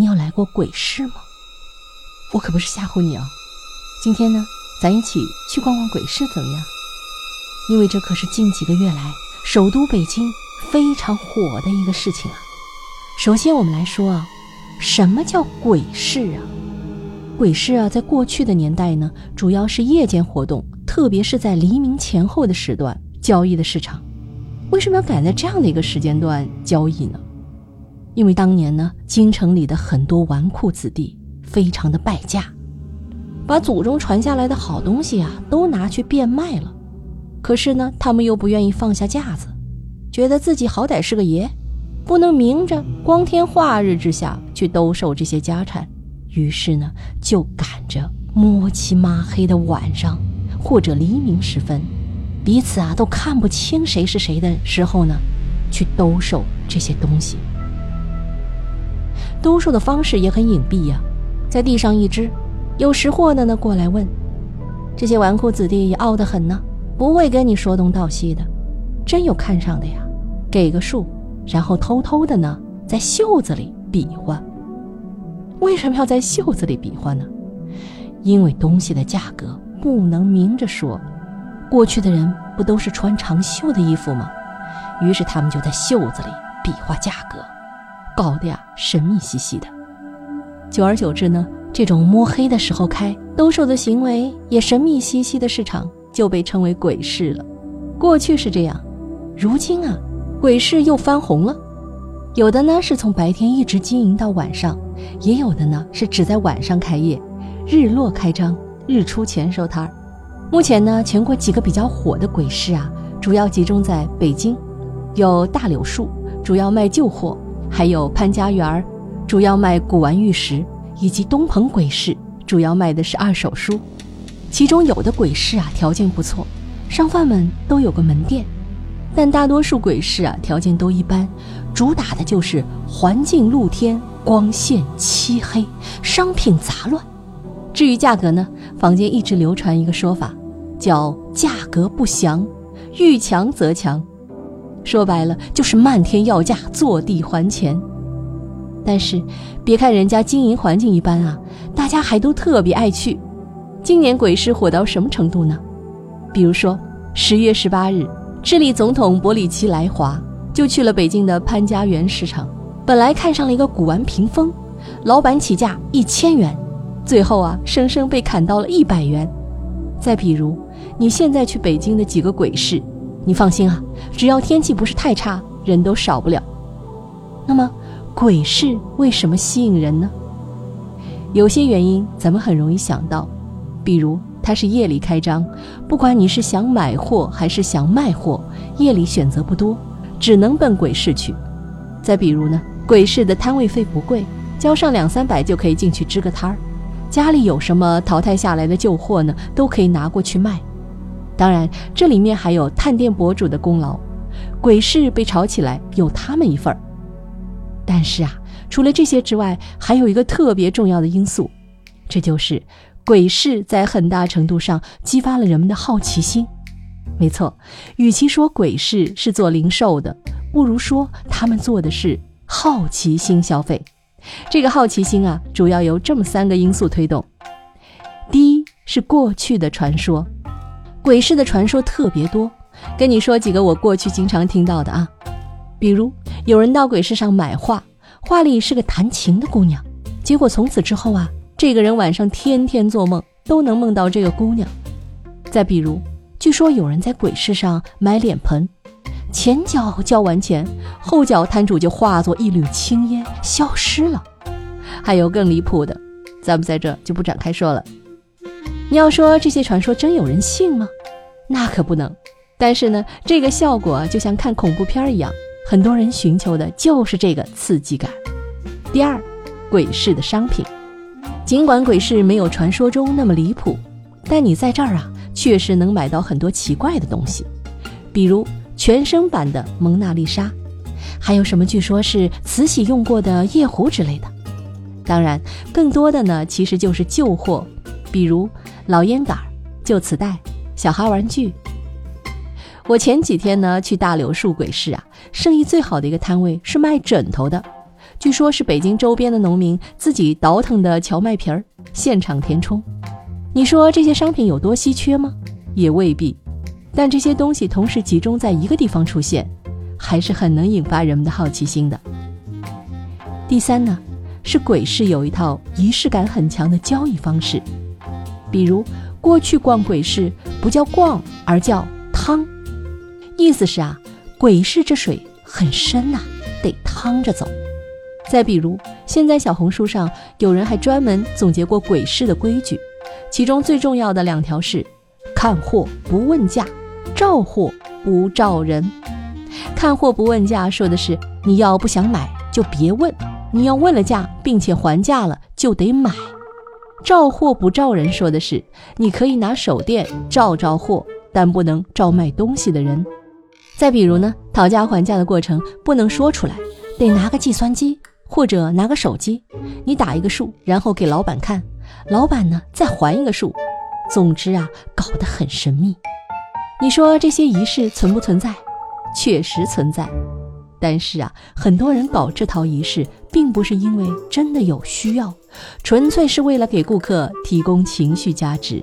你有来过鬼市吗？我可不是吓唬你啊！今天呢，咱一起去逛逛鬼市怎么样？因为这可是近几个月来首都北京非常火的一个事情啊。首先，我们来说啊，什么叫鬼市啊？鬼市啊，在过去的年代呢，主要是夜间活动，特别是在黎明前后的时段交易的市场。为什么要赶在这样的一个时间段交易呢？因为当年呢，京城里的很多纨绔子弟非常的败家，把祖宗传下来的好东西啊都拿去变卖了。可是呢，他们又不愿意放下架子，觉得自己好歹是个爷，不能明着光天化日之下去兜售这些家产。于是呢，就赶着摸漆抹黑的晚上，或者黎明时分，彼此啊都看不清谁是谁的时候呢，去兜售这些东西。兜售的方式也很隐蔽呀，在地上一支，有识货的呢过来问，这些纨绔子弟也傲得很呢，不会跟你说东道西的，真有看上的呀，给个数，然后偷偷的呢在袖子里比划。为什么要在袖子里比划呢？因为东西的价格不能明着说。过去的人不都是穿长袖的衣服吗？于是他们就在袖子里比划价格，搞得呀神秘兮兮的。久而久之呢，这种摸黑的时候开兜售的行为也神秘兮兮的市场就被称为鬼市了。过去是这样，如今啊，鬼市又翻红了。有的呢是从白天一直经营到晚上，也有的呢是只在晚上开业，日落开张，日出前收摊儿。目前呢，全国几个比较火的鬼市啊，主要集中在北京，有大柳树，主要卖旧货；还有潘家园，主要卖古玩玉石；以及东鹏鬼市，主要卖的是二手书。其中有的鬼市啊，条件不错，商贩们都有个门店。但大多数鬼市啊，条件都一般，主打的就是环境露天、光线漆黑、商品杂乱。至于价格呢，坊间一直流传一个说法，叫“价格不详，遇强则强”，说白了就是漫天要价，坐地还钱。但是，别看人家经营环境一般啊，大家还都特别爱去。今年鬼市火到什么程度呢？比如说十月十八日。智利总统博里奇来华，就去了北京的潘家园市场。本来看上了一个古玩屏风，老板起价一千元，最后啊，生生被砍到了一百元。再比如，你现在去北京的几个鬼市，你放心啊，只要天气不是太差，人都少不了。那么，鬼市为什么吸引人呢？有些原因咱们很容易想到，比如。它是夜里开张，不管你是想买货还是想卖货，夜里选择不多，只能奔鬼市去。再比如呢，鬼市的摊位费不贵，交上两三百就可以进去支个摊儿。家里有什么淘汰下来的旧货呢，都可以拿过去卖。当然，这里面还有探店博主的功劳，鬼市被炒起来有他们一份儿。但是啊，除了这些之外，还有一个特别重要的因素，这就是。鬼市在很大程度上激发了人们的好奇心。没错，与其说鬼市是做零售的，不如说他们做的是好奇心消费。这个好奇心啊，主要由这么三个因素推动：第一是过去的传说，鬼市的传说特别多。跟你说几个我过去经常听到的啊，比如有人到鬼市上买画，画里是个弹琴的姑娘，结果从此之后啊。这个人晚上天天做梦，都能梦到这个姑娘。再比如，据说有人在鬼市上买脸盆，前脚交完钱，后脚摊主就化作一缕青烟消失了。还有更离谱的，咱们在这就不展开说了。你要说这些传说真有人信吗？那可不能。但是呢，这个效果就像看恐怖片一样，很多人寻求的就是这个刺激感。第二，鬼市的商品。尽管鬼市没有传说中那么离谱，但你在这儿啊，确实能买到很多奇怪的东西，比如全身版的蒙娜丽莎，还有什么据说是慈禧用过的夜壶之类的。当然，更多的呢其实就是旧货，比如老烟杆、旧磁带、小孩玩具。我前几天呢去大柳树鬼市啊，生意最好的一个摊位是卖枕头的，据说是北京周边的农民自己倒腾的荞麦皮儿，现场填充。你说这些商品有多稀缺吗？也未必。但这些东西同时集中在一个地方出现，还是很能引发人们的好奇心的。第三呢，是鬼市有一套仪式感很强的交易方式，比如过去逛鬼市不叫逛，而叫趟，意思是啊，鬼市这水很深呐，得趟着走。再比如，现在小红书上有人还专门总结过鬼市的规矩，其中最重要的两条是：看货不问价。照货不照人，看货不问价，说的是你要不想买就别问；你要问了价并且还价了，就得买。照货不照人，说的是你可以拿手电照照货，但不能照卖东西的人。再比如呢，讨价还价的过程不能说出来，得拿个计算机或者拿个手机，你打一个数，然后给老板看，老板呢再还一个数。总之啊，搞得很神秘。你说这些仪式存不存在？确实存在，但是啊，很多人搞这套仪式，并不是因为真的有需要，纯粹是为了给顾客提供情绪价值。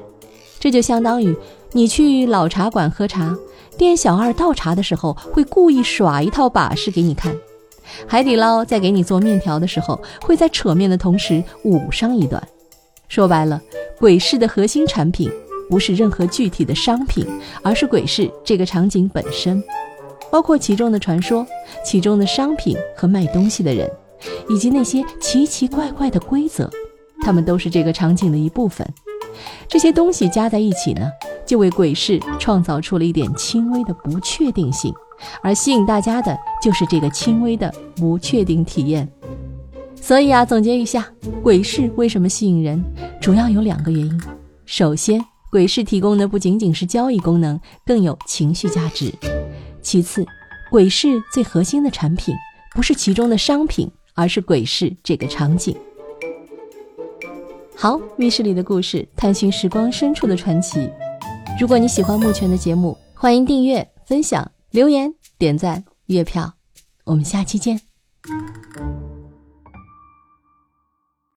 这就相当于你去老茶馆喝茶，店小二倒茶的时候会故意耍一套把式给你看；海底捞在给你做面条的时候，会在扯面的同时舞上一段。说白了，鬼市的核心产品。不是任何具体的商品，而是鬼市这个场景本身，包括其中的传说、其中的商品和卖东西的人，以及那些奇奇怪怪的规则，它们都是这个场景的一部分。这些东西加在一起呢，就为鬼市创造出了一点轻微的不确定性，而吸引大家的就是这个轻微的不确定体验。所以啊，总结一下，鬼市为什么吸引人，主要有两个原因。首先，鬼市提供的不仅仅是交易功能，更有情绪价值。其次，鬼市最核心的产品不是其中的商品，而是鬼市这个场景。好，密室里的故事，探寻时光深处的传奇。如果你喜欢目前的节目，欢迎订阅、分享、留言、点赞、月票。我们下期见。